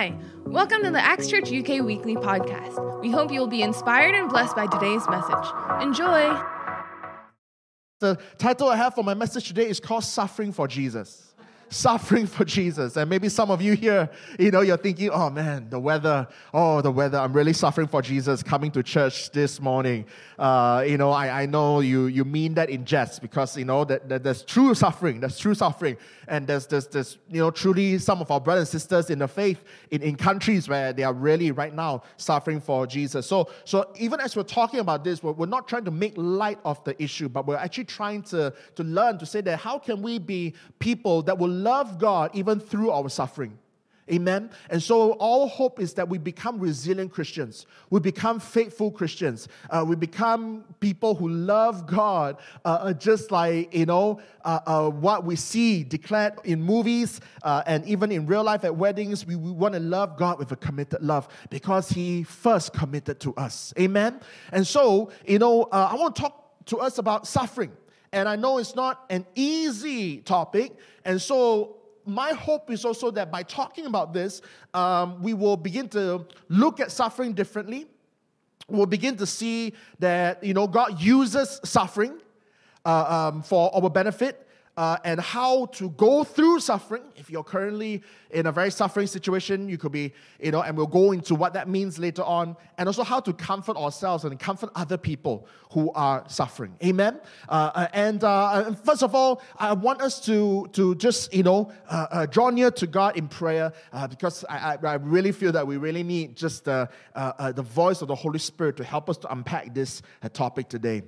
Hi, welcome to the Acts Church UK Weekly Podcast. We hope you will be inspired and blessed by today's message. Enjoy! The title I have for my message today is called Suffering for Jesus suffering for Jesus. And maybe some of you here, you know, you're thinking, oh man, the weather, oh, the weather, I'm really suffering for Jesus coming to church this morning. Uh, you know, I, I know you, you mean that in jest because, you know, that, that there's true suffering, there's true suffering. And there's, there's, there's, you know, truly some of our brothers and sisters in the faith in, in countries where they are really right now suffering for Jesus. So, so even as we're talking about this, we're, we're not trying to make light of the issue, but we're actually trying to, to learn to say that how can we be people that will love God even through our suffering. Amen. And so, our hope is that we become resilient Christians. We become faithful Christians. Uh, we become people who love God, uh, uh just like, you know, uh, uh, what we see declared in movies uh, and even in real life at weddings. We, we want to love God with a committed love because He first committed to us. Amen. And so, you know, I want to talk to us about suffering. And I know it's not an easy topic. And so my hope is also that by talking about this, um, we will begin to look at suffering differently. We'll begin to see that, you know, God uses suffering uh, um, for our benefit uh, and how to go through suffering. If you're currently in a very suffering situation, you could be, you know, and we'll go into what that means later on, and also how to comfort ourselves and comfort other people who are suffering. Amen. Uh, uh and, uh, first of all, I want us to to just you know uh, uh, draw near to God in prayer because I, I, I, really feel that we really need just the the voice of the Holy Spirit to help us to unpack this topic today.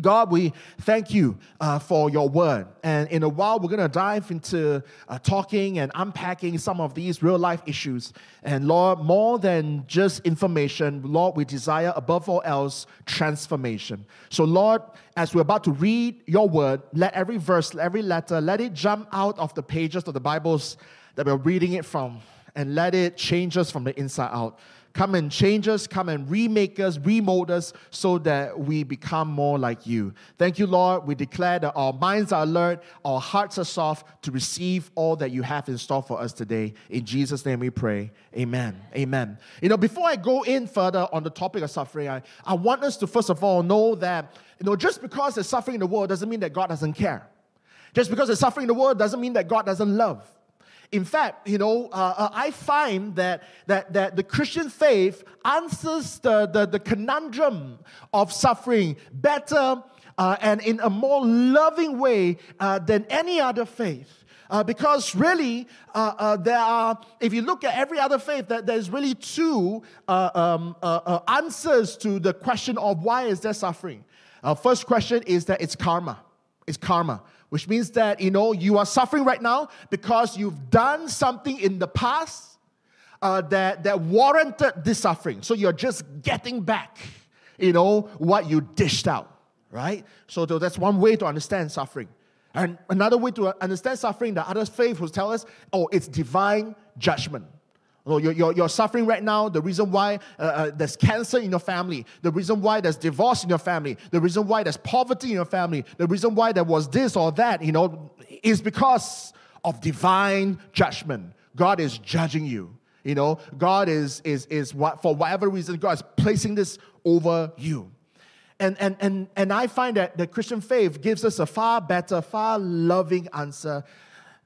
God, we thank you uh, for your word. And in a while, we're going to dive into uh, talking and unpacking some of these real life issues. And Lord, more than just information, Lord, we desire above all else transformation. So, Lord, as we're about to read your word, let every verse, every letter, let it jump out of the pages of the Bibles that we're reading it from and let it change us from the inside out. Come and change us, come and remake us, remold us so that we become more like you. Thank you, Lord. We declare that our minds are alert, our hearts are soft to receive all that you have in store for us today. In Jesus' name we pray. Amen. Amen. You know, before I go in further on the topic of suffering, I, I want us to first of all know that, you know, just because there's suffering in the world doesn't mean that God doesn't care. Just because there's suffering in the world doesn't mean that God doesn't love. In fact, you know, uh, uh, I find that, that, that the Christian faith answers the, the, the conundrum of suffering better uh, and in a more loving way uh, than any other faith. Uh, because really, uh, uh, there are, if you look at every other faith, that there's really two um, answers to the question of why is there suffering. first question is that it's karma. It's karma which means that you know you are suffering right now because you've done something in the past uh, that that warranted this suffering. So you're just getting back, you know, what you dished out, right? So that's one way to understand suffering. And another way to understand suffering, the other faith will tell us, oh, it's divine judgment. Oh, you're, you're, you're, suffering right now. The reason why uh, uh, there's cancer in your family, the reason why there's divorce in your family, the reason why there's poverty in your family, the reason why there was this or that, you know, is because of divine judgment. God is judging you. You know, God is is is what for whatever reason God is placing this over you. And and and and I find that the Christian faith gives us a far better, far loving answer.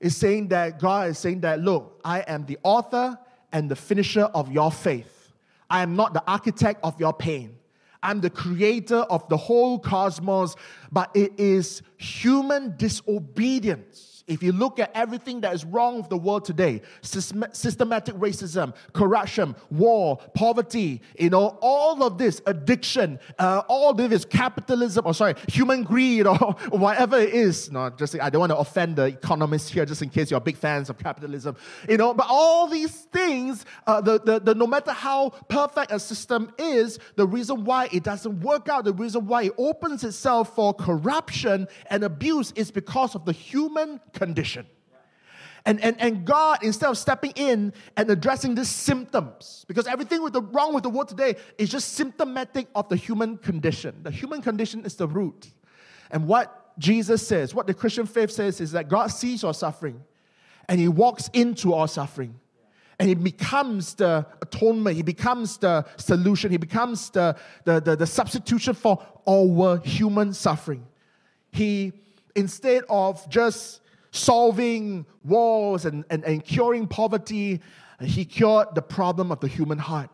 Is saying that God is saying that, look, I am the author and the finisher of your faith. I am not the architect of your pain. I'm the creator of the whole cosmos, but it is human disobedience if you look at everything that is wrong with the world today systematic racism, corruption, war, poverty, you know, all of this, addiction, uh, all of this capitalism, or sorry, human greed, or whatever it is. No, just I don't want to offend the economists here, just in case you're big fans of capitalism, you know, but all these things, uh, the, the, the, no matter how perfect a system is, the reason why it doesn't work out, the reason why it opens itself for corruption and abuse is because of the human condition. And, and, and God, instead of stepping in and addressing these symptoms, because everything with the, wrong with the world today is just symptomatic of the human condition. The human condition is the root. And what Jesus says, what the Christian faith says, is that God sees our suffering and He walks into our suffering And he becomes the atonement, he becomes the solution, he becomes the, the, the, the substitution for our human suffering. He, instead of just solving wars and, and, and curing poverty, he cured the problem of the human heart.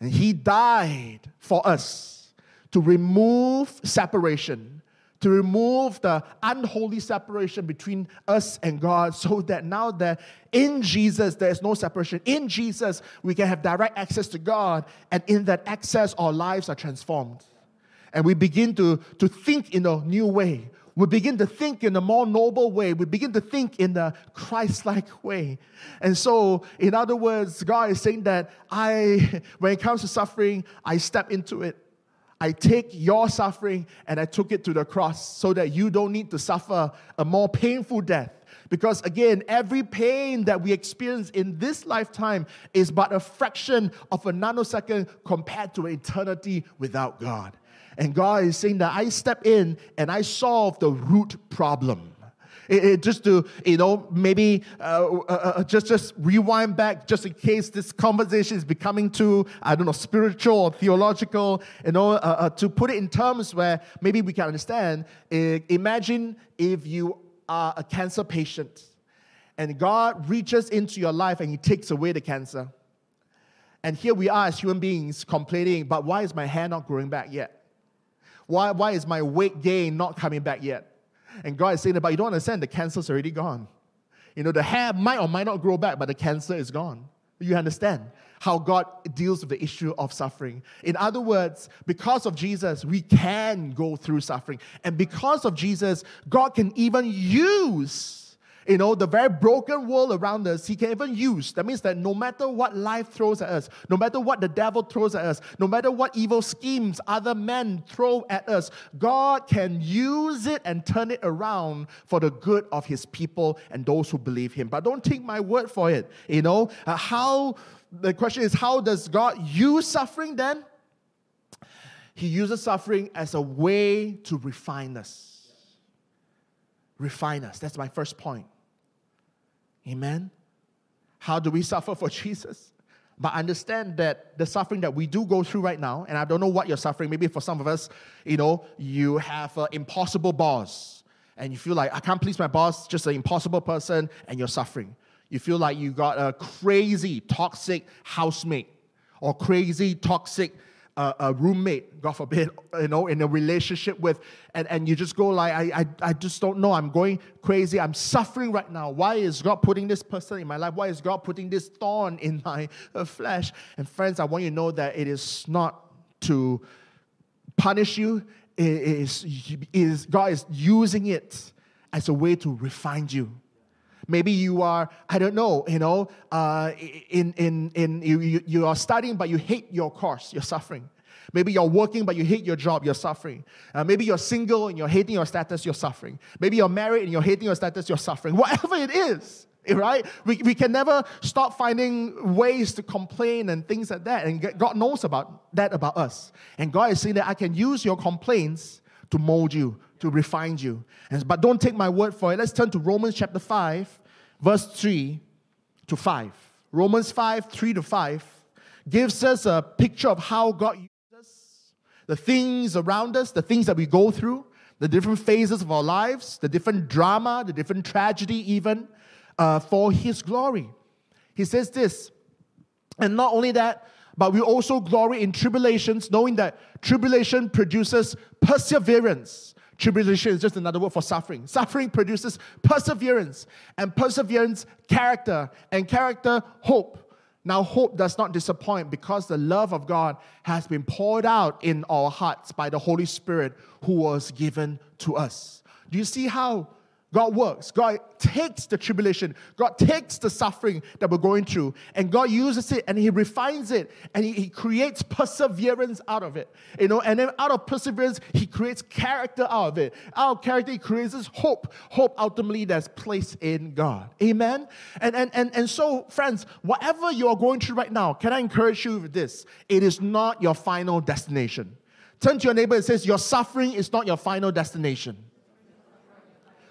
And he died for us to remove separation, to remove the unholy separation between us and God, so that now that in Jesus there is no separation. In Jesus, we can have direct access to God, and in that access, our lives are transformed. And we begin to, to think in a new way we begin to think in a more noble way. We begin to think in the Christ like way. And so, in other words, God is saying that I, when it comes to suffering, I step into it. I take your suffering and I took it to the cross so that you don't need to suffer a more painful death. Because again, every pain that we experience in this lifetime is but a fraction of a nanosecond compared to eternity without God. And God is saying that I step in and I solve the root problem. It, it, just to you know maybe uh, uh, uh, just just rewind back just in case this conversation is becoming too I don't know spiritual or theological you know uh, uh, to put it in terms where maybe we can understand imagine if you are a cancer patient and God reaches into your life and he takes away the cancer and here we are as human beings complaining but why is my hair not growing back yet why, why is my weight gain not coming back yet? And God is saying, but you don't understand, the cancer's already gone. You know, the hair might or might not grow back, but the cancer is gone. You understand how God deals with the issue of suffering. In other words, because of Jesus, we can go through suffering. And because of Jesus, God can even use you know, the very broken world around us, He can even use. That means that no matter what life throws at us, no matter what the devil throws at us, no matter what evil schemes other men throw at us, God can use it and turn it around for the good of His people and those who believe Him. But don't take my word for it. You know, uh, how, the question is, how does God use suffering then? He uses suffering as a way to refine us refine us. That's my first point. Amen. How do we suffer for Jesus? But understand that the suffering that we do go through right now, and I don't know what you're suffering, maybe for some of us, you know, you have an impossible boss, and you feel like, I can't please my boss, just an impossible person, and you're suffering. You feel like you got a crazy, toxic housemate, or crazy, toxic a, a, roommate, God forbid, you know, in a relationship with, and, and you just go like, I, I, I just don't know. I'm going crazy. I'm suffering right now. Why is God putting this person in my life? Why is God putting this thorn in my uh, flesh? And friends, I want you to know that it is not to punish you. It is, it is God is using it as a way to refine you. Maybe you are, I don't know, you know, uh, in, in, in, you, you are studying, but you hate your course, you're suffering. Maybe you're working, but you hate your job, you're suffering. Uh, maybe you're single and you're hating your status, you're suffering. Maybe you're married and you're hating your status, you're suffering. Whatever it is, right? We, we can never stop finding ways to complain and things like that. And God knows about that about us. And God is saying that I can use your complaints to mold you, to refine you. And, but don't take my word for it. Let's turn to Romans chapter 5, verse 3 to 5. Romans 5, 3 to 5 gives us a picture of how God uses the things around us, the things that we go through, the different phases of our lives, the different drama, the different tragedy, even uh, for His glory. He says this, and not only that, but we also glory in tribulations, knowing that tribulation produces perseverance. Tribulation is just another word for suffering. Suffering produces perseverance, and perseverance, character, and character, hope. Now, hope does not disappoint because the love of God has been poured out in our hearts by the Holy Spirit who was given to us. Do you see how God works. God takes the tribulation, God takes the suffering that we're going through, and God uses it and He refines it and He, he, creates perseverance out of it. You know, and then out of perseverance, He creates character out of it. Out of character, He creates hope. Hope ultimately that's placed in God. Amen. And and and, and so, friends, whatever you're going through right now, can I encourage you with this? It is not your final destination. Turn to your neighbor and says, Your suffering is not your final destination.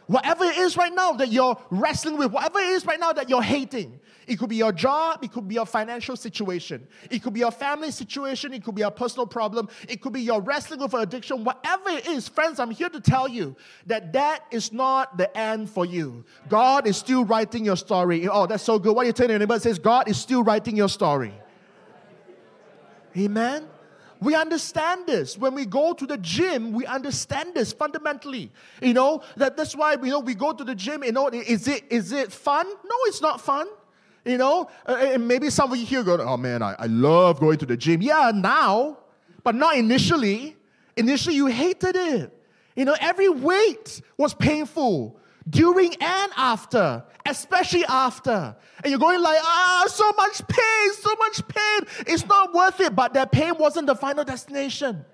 Whatever it is right now that you're wrestling with, whatever it is right now that you're hating, it could be your job, it could be your financial situation, it could be your family situation, it could be a personal problem, it could be your wrestling with addiction, whatever it is, friends, I'm here to tell you that that is not the end for you. God is still writing your story. Oh, that's so good. What are you telling your neighbor? Says, God is still writing your story. Amen. We understand this. When we go to the gym, we understand this fundamentally. You know, that that's why you know we go to the gym, you know, is it is it fun? No, it's not fun. You know, uh, and maybe some of you here go, oh man, I, I love going to the gym. Yeah, now, but not initially. Initially, you hated it. You know, every weight was painful during and after, especially after. And you're going like, ah, so much pain, so much pain. It's not worth it. But that pain wasn't the final destination.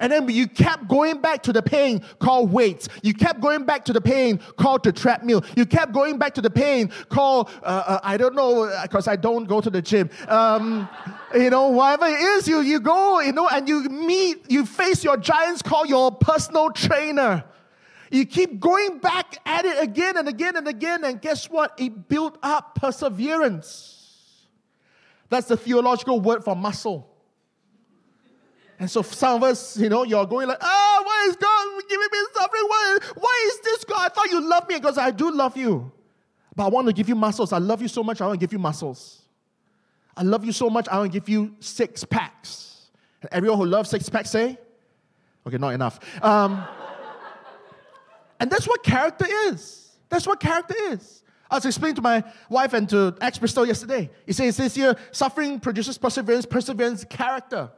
And then you kept going back to the pain called weights. You kept going back to the pain called the treadmill. You kept going back to the pain called, uh, uh, I don't know, because I don't go to the gym. Um, you know, whatever it is, you, you go, you know, and you meet, you face your giants called your personal trainer. You keep going back at it again and again and again, and guess what? It built up perseverance. That's the theological word for muscle. And so some of us, you know, you're going like, oh, why is God giving me suffering? Why, why is this God? I thought you loved me because I do love you. But I want to give you muscles. I love you so much, I want to give you muscles. I love you so much, I want to give you six packs. And everyone who loves six packs say, okay, not enough. Um, and that's what character is. That's what character is. I was explaining to my wife and to ex Bristol yesterday. He says, it says here, suffering produces perseverance, perseverance, character.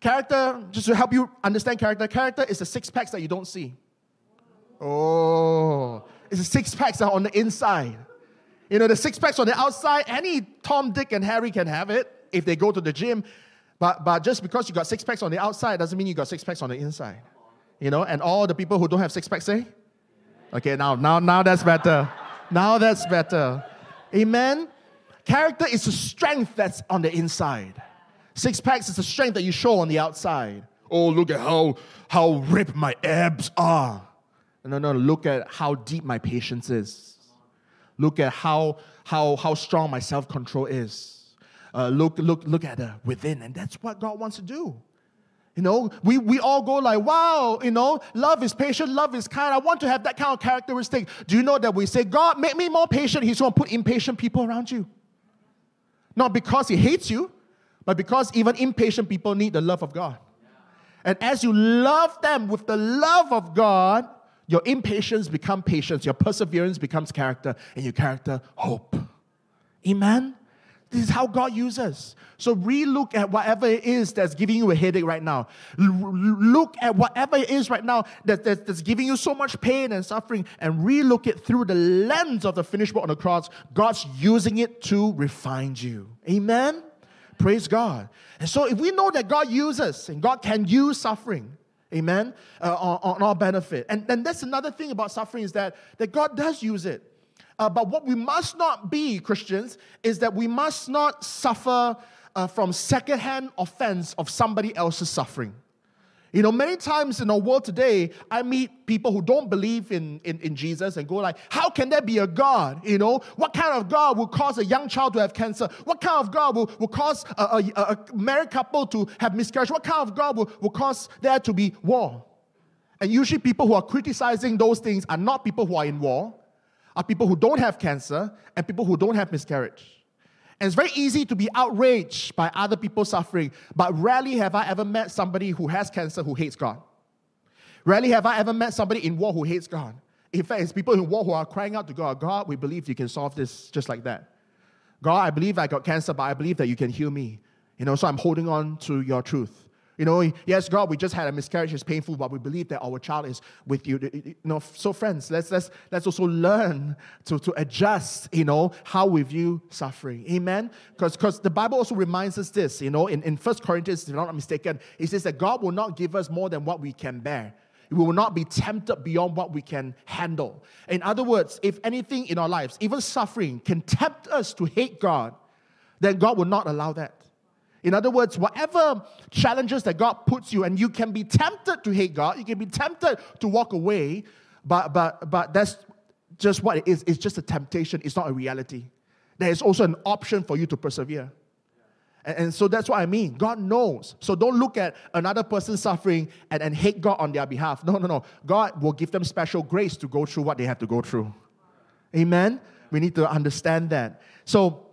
Character, just to help you understand character, character is the six packs that you don't see. Oh, it's the six packs that are on the inside. You know, the six packs on the outside, any Tom, Dick, and Harry can have it if they go to the gym. But, but just because you got six packs on the outside doesn't mean you got six packs on the inside. You know, and all the people who don't have six packs say? Okay, now, now, now that's better. Now that's better. Amen. Character is the strength that's on the inside. Six packs is the strength that you show on the outside. Oh, look at how how ripped my abs are. No, no. Look at how deep my patience is. Look at how how how strong my self control is. Uh, look look look at the within, and that's what God wants to do. You know, we, we all go like, wow, you know, love is patient, love is kind. I want to have that kind of characteristic. Do you know that we say, God, make me more patient? He's going to put impatient people around you. Not because he hates you, but because even impatient people need the love of God. And as you love them with the love of God, your impatience becomes patience, your perseverance becomes character, and your character, hope. Amen? This is how God uses. So relook at whatever it is that's giving you a headache right now. look at whatever it is right now that, that, that's giving you so much pain and suffering and relook it through the lens of the finished work on the cross. God's using it to refine you. Amen? Praise God. And so if we know that God uses and God can use suffering, amen, uh, on, on our benefit. And, and that's another thing about suffering is that, that God does use it. Uh, but what we must not be, Christians, is that we must not suffer uh, from secondhand offense of somebody else's suffering. You know, many times in our world today, I meet people who don't believe in, in, in, Jesus and go like, how can there be a God? You know, what kind of God will cause a young child to have cancer? What kind of God will, will cause a, a, a married couple to have miscarriage? What kind of God will, will cause there to be war? And usually people who are criticizing those things are not people who are in war are people who don't have cancer and people who don't have miscarriage. And it's very easy to be outraged by other people suffering, but rarely have I ever met somebody who has cancer who hates God. Rarely have I ever met somebody in war who hates God. In fact, it's people in war who are crying out to God, God, we believe you can solve this just like that. God, I believe I got cancer, but I believe that you can heal me. You know, so I'm holding on to your truth. You know, yes, God, we just had a miscarriage, it's painful, but we believe that our child is with you. You know, so friends, let's let's let's also learn to, to adjust, you know, how we view suffering. Amen. Because because the Bible also reminds us this, you know, in, in 1 Corinthians, if I'm not mistaken, it says that God will not give us more than what we can bear. We will not be tempted beyond what we can handle. In other words, if anything in our lives, even suffering, can tempt us to hate God, then God will not allow that. In other words, whatever challenges that God puts you, and you can be tempted to hate God, you can be tempted to walk away, But, but, but that's just what it is. It's just a temptation, it's not a reality. There is also an option for you to persevere. And, and so that's what I mean. God knows. So don't look at another person suffering and, and hate God on their behalf. No, no, no. God will give them special grace to go through what they have to go through. Amen? We need to understand that. So,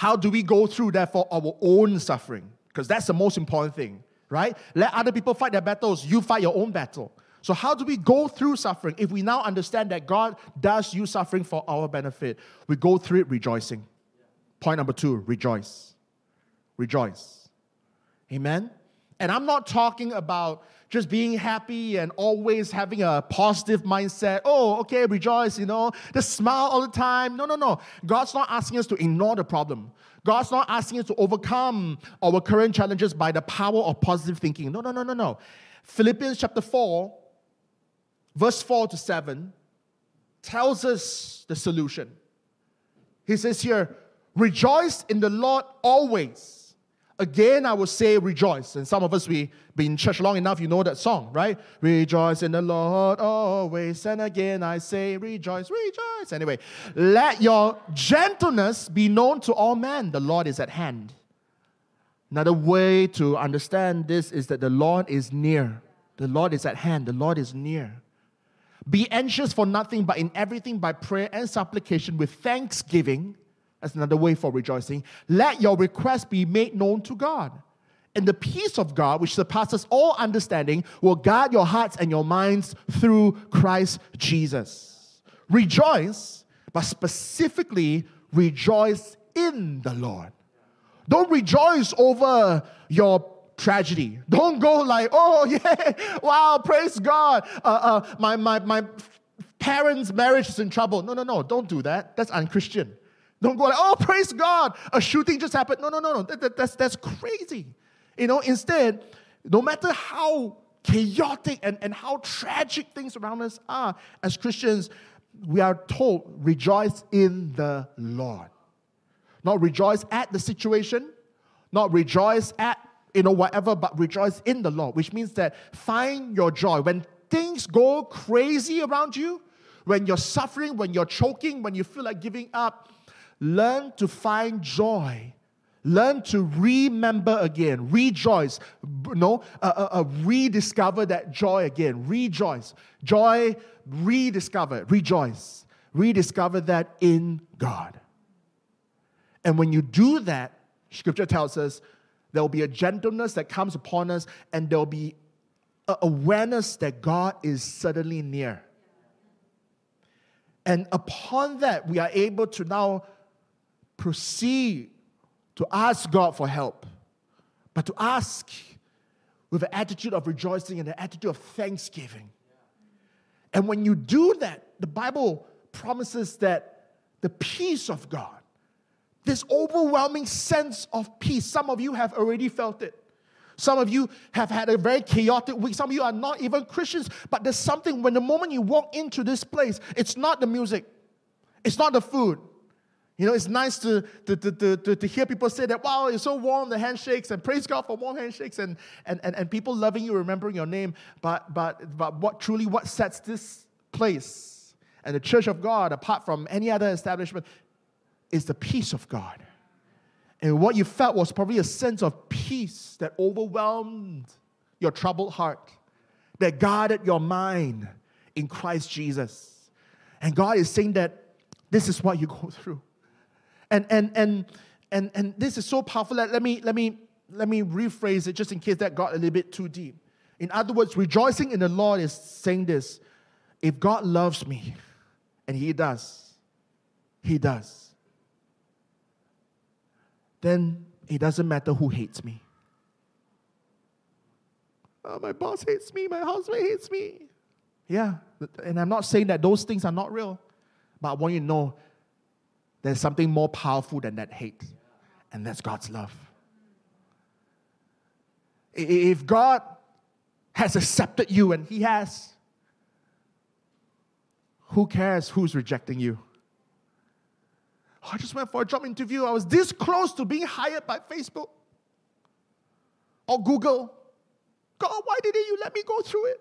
how do we go through that for our own suffering? Because that's the most important thing, right? Let other people fight their battles, you fight your own battle. So, how do we go through suffering? If we now understand that God does use suffering for our benefit, we go through it rejoicing. Point number two rejoice. Rejoice. Amen? And I'm not talking about just being happy and always having a positive mindset. Oh, okay, rejoice, you know, just smile all the time. No, no, no. God's not asking us to ignore the problem. God's not asking us to overcome our current challenges by the power of positive thinking. No, no, no, no, no. Philippians chapter 4, verse 4 to 7 tells us the solution. He says here, rejoice in the Lord always. Again, I will say rejoice. And some of us, we've been in church long enough, you know that song, right? Rejoice in the Lord always. And again, I say rejoice, rejoice. Anyway, let your gentleness be known to all men. The Lord is at hand. Another way to understand this is that the Lord is near. The Lord is at hand. The Lord is near. Be anxious for nothing, but in everything by prayer and supplication with thanksgiving that's another way for rejoicing. Let your request be made known to God. And the peace of God, which surpasses all understanding, will guard your hearts and your minds through Christ Jesus. Rejoice, but specifically rejoice in the Lord. Don't rejoice over your tragedy. Don't go like, oh, yeah, wow, praise God. Uh, uh, my, my, my parents' marriage is in trouble. No, no, no, don't do that. That's unchristian. Don't go like, oh, praise God, a shooting just happened. No, no, no, no. That, that, that's, that's crazy. You know, instead, no matter how chaotic and, and how tragic things around us are, as Christians, we are told, rejoice in the Lord. Not rejoice at the situation, not rejoice at, you know, whatever, but rejoice in the Lord, which means that find your joy. When things go crazy around you, when you're suffering, when you're choking, when you feel like giving up, Learn to find joy. Learn to remember again, rejoice, no, uh, uh, uh, rediscover that joy again, rejoice, joy, rediscover, rejoice, rediscover that in God. And when you do that, Scripture tells us there will be a gentleness that comes upon us, and there will be awareness that God is suddenly near. And upon that, we are able to now proceed to ask God for help, but to ask with an attitude of rejoicing and an attitude of thanksgiving. And when you do that, the Bible promises that the peace of God, this overwhelming sense of peace, some of you have already felt it. Some of you have had a very chaotic week. Some of you are not even Christians, but there's something when the moment you walk into this place, it's not the music, it's not the food, you know, it's nice to, to, to, to, to hear people say that, wow, it's so warm, the handshakes, and praise God for warm handshakes, and, and, and, and people loving you, remembering your name. But, but, but what truly what sets this place and the church of God, apart from any other establishment, is the peace of God. And what you felt was probably a sense of peace that overwhelmed your troubled heart, that guarded your mind in Christ Jesus. And God is saying that this is what you go through. And and and and and this is so powerful. Let, let me let me let me rephrase it just in case that got a little bit too deep. In other words, rejoicing in the Lord is saying this if God loves me, and He does, He does, then it doesn't matter who hates me. Oh, my boss hates me, my husband hates me. Yeah, and I'm not saying that those things are not real, but I want you to know there's something more powerful than that hate, and that's God's love. If God has accepted you, and He has, who cares who's rejecting you? I just went for a job interview. I was this close to being hired by Facebook or Google. God, why didn't you let me go through it?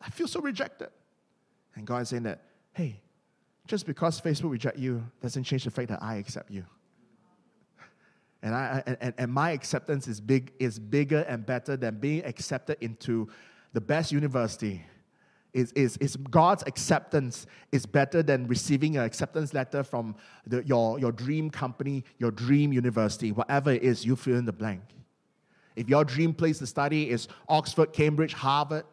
I feel so rejected. And God is saying that, hey, just because Facebook reject you doesn't change the fact that I accept you. And, I, and, and my acceptance is, big, is bigger and better than being accepted into the best university. Is, is, is God's acceptance is better than receiving an acceptance letter from the, your, your dream company, your dream university, whatever it is, you fill in the blank. If your dream place to study is Oxford, Cambridge, Harvard,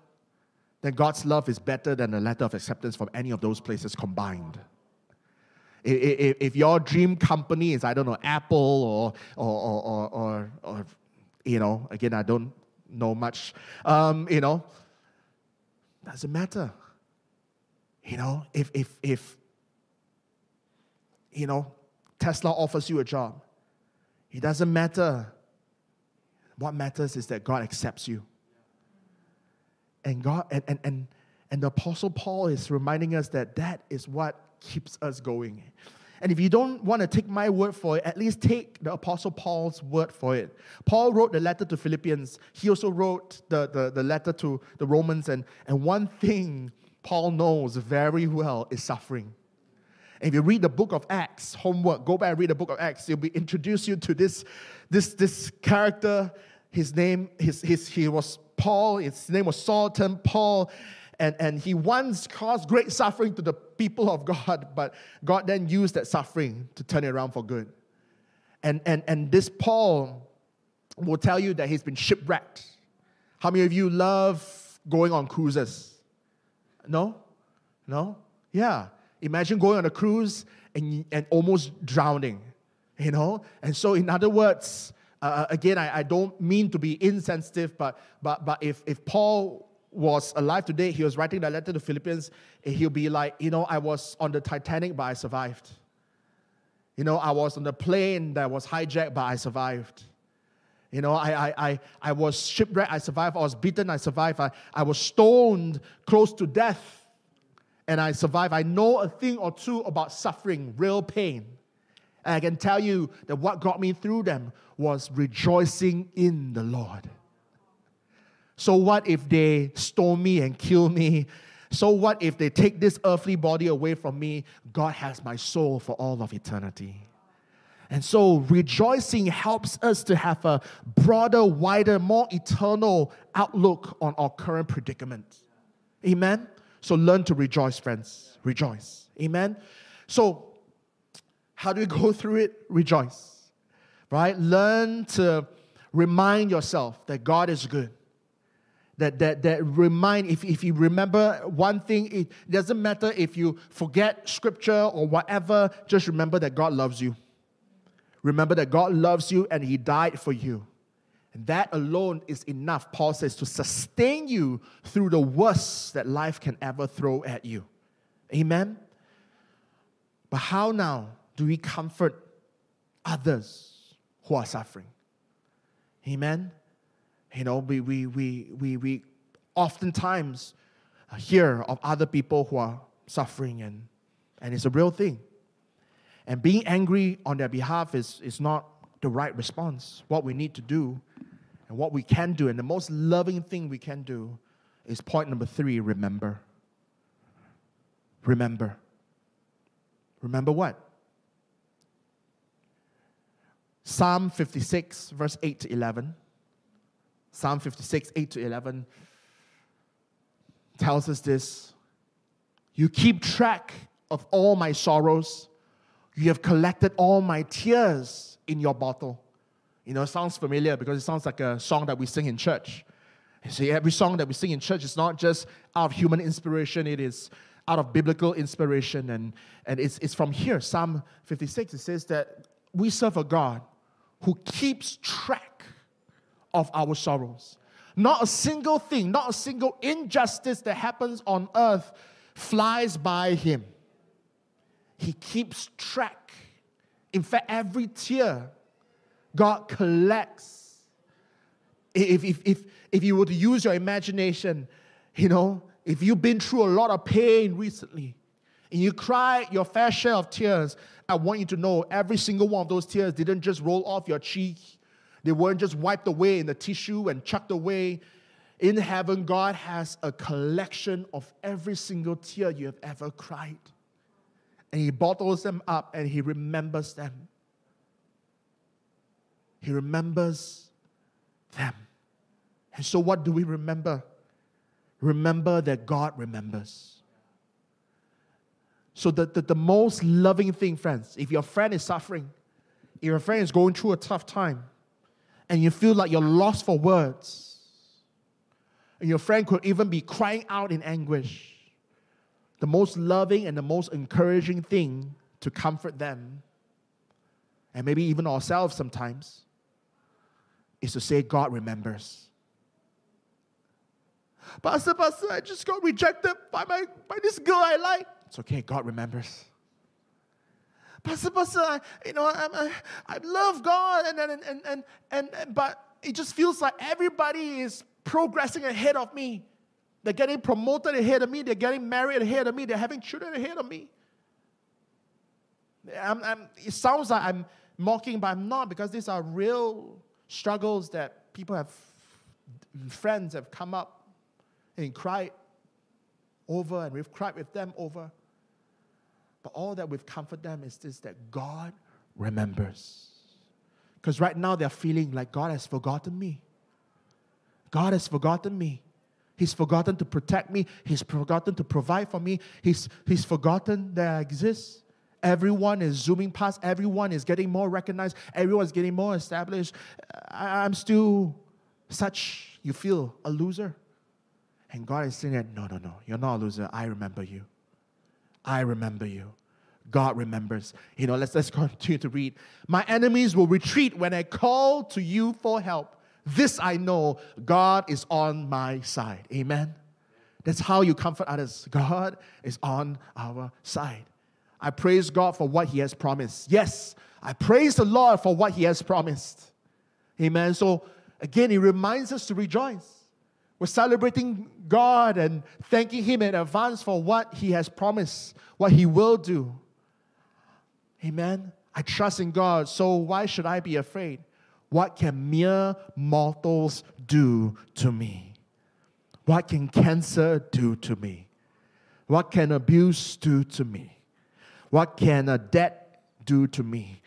then God's love is better than a letter of acceptance from any of those places combined. If, if your dream company is, I don't know, Apple or, or, or, or, or you know, again, I don't know much, um, you know, doesn't matter. You know, if, if, if, you know, Tesla offers you a job, it doesn't matter. What matters is that God accepts you. And God, and, and, and, and the Apostle Paul is reminding us that that is what keeps us going. And if you don't want to take my word for it, at least take the Apostle Paul's word for it. Paul wrote the letter to Philippians. He also wrote the, the, the letter to the Romans. And, and one thing Paul knows very well is suffering. And if you read the book of Acts, homework, go back and read the book of Acts, you'll be introduce you to this, this, this character. His name, his, his, he was Paul, his name was Saul, turned Paul and, and he once caused great suffering to the people of God, but God then used that suffering to turn it around for good. And, and, and this Paul will tell you that he's been shipwrecked. How many of you love going on cruises? No? No? Yeah. Imagine going on a cruise and, and almost drowning, you know? And so, in other words, uh, again, I, I don't mean to be insensitive, but, but, but if, if Paul was alive today, he was writing that letter to Philippians, he'll be like, you know, I was on the Titanic, but I survived. You know, I was on the plane that was hijacked, but I survived. You know, I, I, I, I was shipwrecked, I survived. I was beaten, I survived. I, I was stoned close to death, and I survived. I know a thing or two about suffering, real pain. And I can tell you that what got me through them was rejoicing in the Lord. So what if they stone me and kill me? So what if they take this earthly body away from me? God has my soul for all of eternity. And so rejoicing helps us to have a broader, wider, more eternal outlook on our current predicament. Amen? So learn to rejoice, friends. Rejoice. Amen? So, how do we go through it? Rejoice. Right? Learn to remind yourself that God is good that, that, that remind, if, if you remember one thing, it doesn't matter if you forget scripture or whatever, just remember that God loves you. Remember that God loves you and He died for you. And that alone is enough, Paul says, to sustain you through the worst that life can ever throw at you. Amen? But how now do we comfort others who are suffering? Amen? You know, we, we, we, we, we oftentimes hear of other people who are suffering, and, and it's a real thing. And being angry on their behalf is, is not the right response. What we need to do and what we can do, and the most loving thing we can do, is point number three remember. Remember. Remember what? Psalm 56, verse 8 to 11. Psalm 56, 8 to 11 tells us this You keep track of all my sorrows, you have collected all my tears in your bottle. You know, it sounds familiar because it sounds like a song that we sing in church. You see, every song that we sing in church is not just out of human inspiration, it is out of biblical inspiration. And, and it's, it's from here, Psalm 56. It says that we serve a God who keeps track of our sorrows. Not a single thing, not a single injustice that happens on earth flies by him. He keeps track. In fact, every tear God collects. If, if, if, if you were to use your imagination, you know, if you've been through a lot of pain recently and you cry your fair share of tears, I want you to know every single one of those tears didn't just roll off your cheek they weren't just wiped away in the tissue and chucked away. In heaven, God has a collection of every single tear you have ever cried. And He bottles them up and He remembers them. He remembers them. And so, what do we remember? Remember that God remembers. So, the, the, the most loving thing, friends, if your friend is suffering, if your friend is going through a tough time, and you feel like you're lost for words, and your friend could even be crying out in anguish, the most loving and the most encouraging thing to comfort them, and maybe even ourselves sometimes, is to say, God remembers. Pastor, Pastor, I just got rejected by, my, by this girl I like. It's okay, God remembers. Pastor, Pastor, I, you know, I, I, I love God, and, and, and, and, and, and, but it just feels like everybody is progressing ahead of me. They're getting promoted ahead of me. They're getting married ahead of me. They're having children ahead of me. I'm, I'm, it sounds like I'm mocking, but I'm not because these are real struggles that people have, friends have come up and cried over, and we've cried with them over. But all that we've comforted them is this that God remembers. Because right now they're feeling like God has forgotten me. God has forgotten me. He's forgotten to protect me. He's forgotten to provide for me. He's, he's forgotten that I exist. Everyone is zooming past. Everyone is getting more recognized. Everyone's getting more established. I, I'm still such, you feel, a loser. And God is saying that, no, no, no, you're not a loser. I remember you. I remember you. God remembers. You know, let's, let's continue to read. My enemies will retreat when I call to you for help. This I know God is on my side. Amen. That's how you comfort others. God is on our side. I praise God for what He has promised. Yes, I praise the Lord for what He has promised. Amen. So again, He reminds us to rejoice. We're celebrating God and thanking Him in advance for what He has promised, what He will do. Amen. I trust in God, so why should I be afraid? What can mere mortals do to me? What can cancer do to me? What can abuse do to me? What can a debt do to me?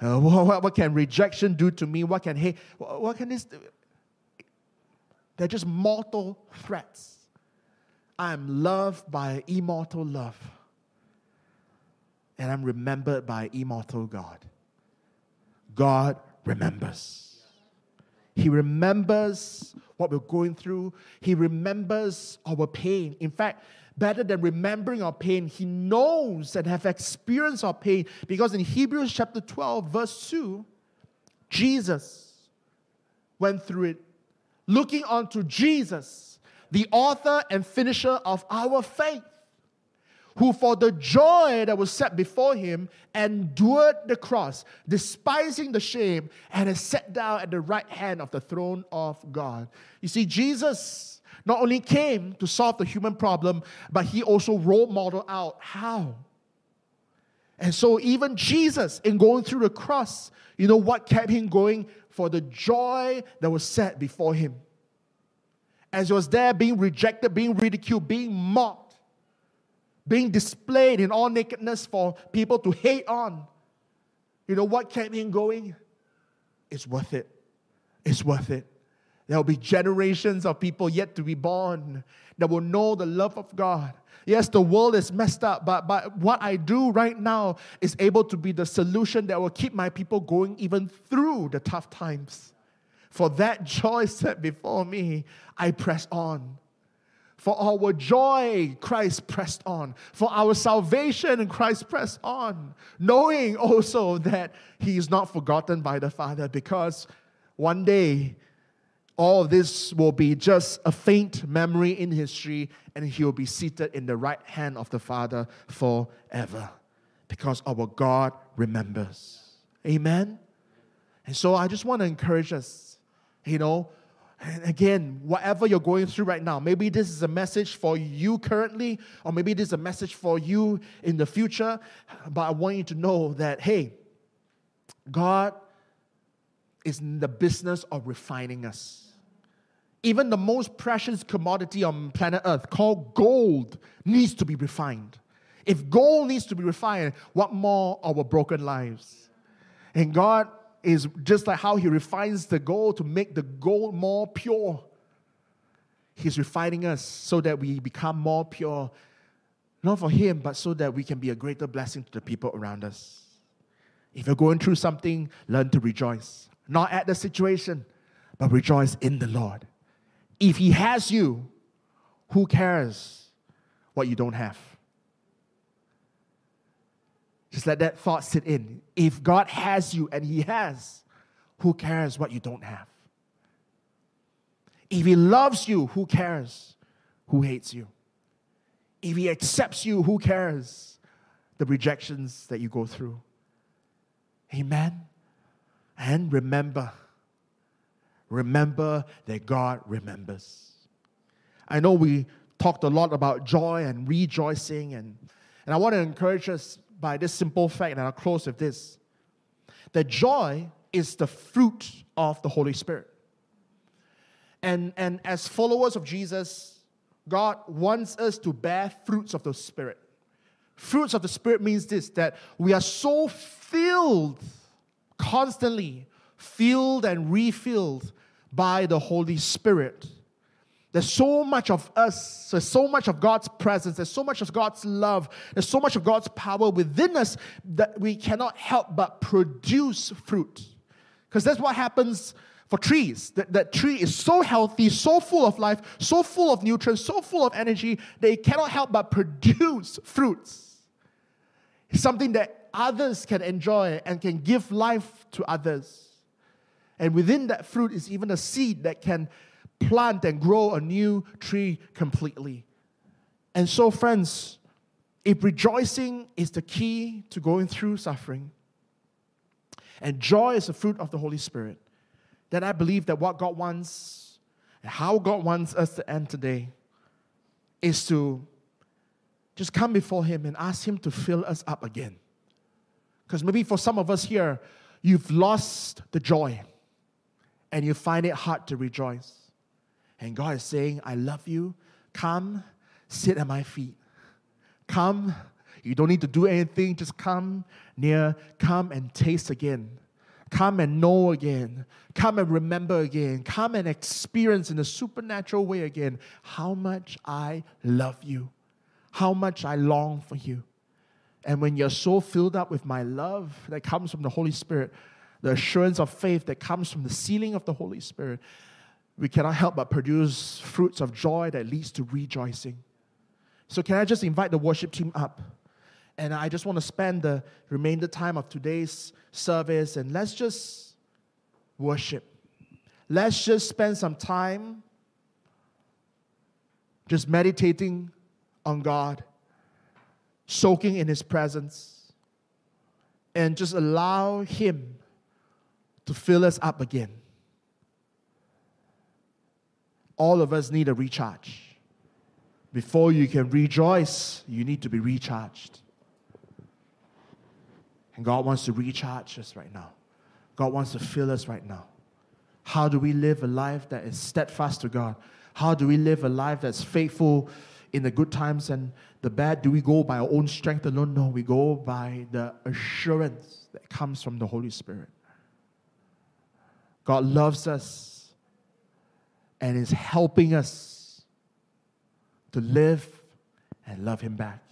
Uh, what, what, can rejection do to me? What can hate? What, what can this? Do? They're just mortal threats. I am loved by immortal love. And I'm remembered by immortal God. God remembers. He remembers what we're going through. He remembers our pain. In fact, better than remembering our pain, He knows and have experienced our pain because in Hebrews chapter 12, verse 2, Jesus went through it. Looking unto Jesus, the author and finisher of our faith who for the joy that was set before him endured the cross, despising the shame, and is sat down at the right hand of the throne of God. You see, Jesus not only came to solve the human problem, but he also role modeled out how. And so, even Jesus, in going through the cross, you know what kept him going? For the joy that was set before him. As he was there being rejected, being ridiculed, being mocked being displayed in all nakedness for people to hate on. You know what kept him going? It's worth it. It's worth it. There will be generations of people yet to be born that will know the love of God. Yes, the world is messed up, but, but what I do right now is able to be the solution that will keep my people going even through the tough times. For that joy set before me, I press on. For our joy, Christ pressed on. For our salvation, Christ pressed on. Knowing also that He is not forgotten by the Father because one day all of this will be just a faint memory in history and He will be seated in the right hand of the Father forever because our God remembers. Amen? And so I just want to encourage us, you know, and again, whatever you're going through right now, maybe this is a message for you currently, or maybe this is a message for you in the future. But I want you to know that, hey, God is in the business of refining us. Even the most precious commodity on planet Earth, called gold, needs to be refined. If gold needs to be refined, what more our broken lives? And God is just like how He refines the gold to make the gold more pure. He's refining us so that we become more pure, not for Him, but so that we can be a greater blessing to the people around us. If you're going through something, learn to rejoice. Not at the situation, but rejoice in the Lord. If He has you, who cares what you don't have? Just let that thought sit in. If God has you, and He has, who cares what you don't have? If He loves you, who cares who hates you? If He accepts you, who cares the rejections that you go through? Amen. And remember, remember that God remembers. I know we talked a lot about joy and rejoicing, and, and I want to encourage us by this simple fact, and I'll close with this that joy is the fruit of the Holy Spirit. And, and as followers of Jesus, God wants us to bear fruits of the Spirit. Fruits of the Spirit means this that we are so filled, constantly filled and refilled by the Holy Spirit there's so much of us, there's so much of God's presence, there's so much of God's love, there's so much of God's power within us that we cannot help but produce fruit. Because that's what happens for trees. That, that tree is so healthy, so full of life, so full of nutrients, so full of energy, they cannot help but produce fruits. It's something that others can enjoy and can give life to others. And within that fruit is even a seed that can plant and grow a new tree completely. And so, friends, if rejoicing is the key to going through suffering, and joy is the fruit of the Holy Spirit, then I believe that what God wants and how God wants us to end today is to just come before Him and ask Him to fill us up again. Because maybe for some of us here, you've lost the joy and you find it hard to rejoice. And God is saying, I love you. Come, sit at my feet. Come. You don't need to do anything. Just come near. Come and taste again. Come and know again. Come and remember again. Come and experience in a supernatural way again how much I love you, how much I long for you. And when you're so filled up with my love that comes from the Holy Spirit, the assurance of faith that comes from the sealing of the Holy Spirit, we cannot help but produce fruits of joy that leads to rejoicing. So, can I just invite the worship team up? And I just want to spend the remainder time of today's service and let's just worship. Let's just spend some time just meditating on God, soaking in His presence, and just allow Him to fill us up again all of us need a recharge. Before you can rejoice, you need to be recharged. And God wants to recharge us right now. God wants to fill us right now. How do we live a life that is steadfast to God? How do we live a life that's faithful in the good times and the bad? Do we go by our own strength alone? No, we go by the assurance that comes from the Holy Spirit. God loves us and is helping us to live and love Him back.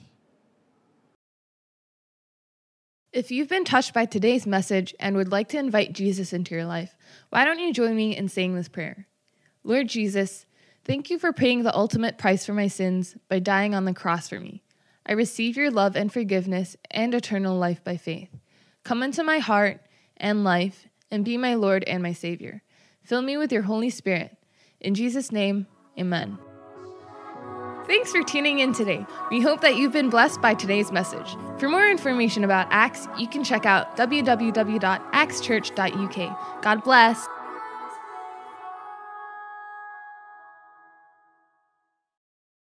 If you've been touched by today's message and would like to invite Jesus into your life, why don't you join me in saying this prayer? Lord Jesus, thank you for paying the ultimate price for my sins by dying on the cross for me. I receive your love and forgiveness and eternal life by faith. Come into my heart and life and be my Lord and my Savior. Fill me with your Holy Spirit in Jesus' name, amen. Thanks for tuning in today. We hope that you've been blessed by today's message. For more information about Acts, you can check out www.axchurch.uk. God bless.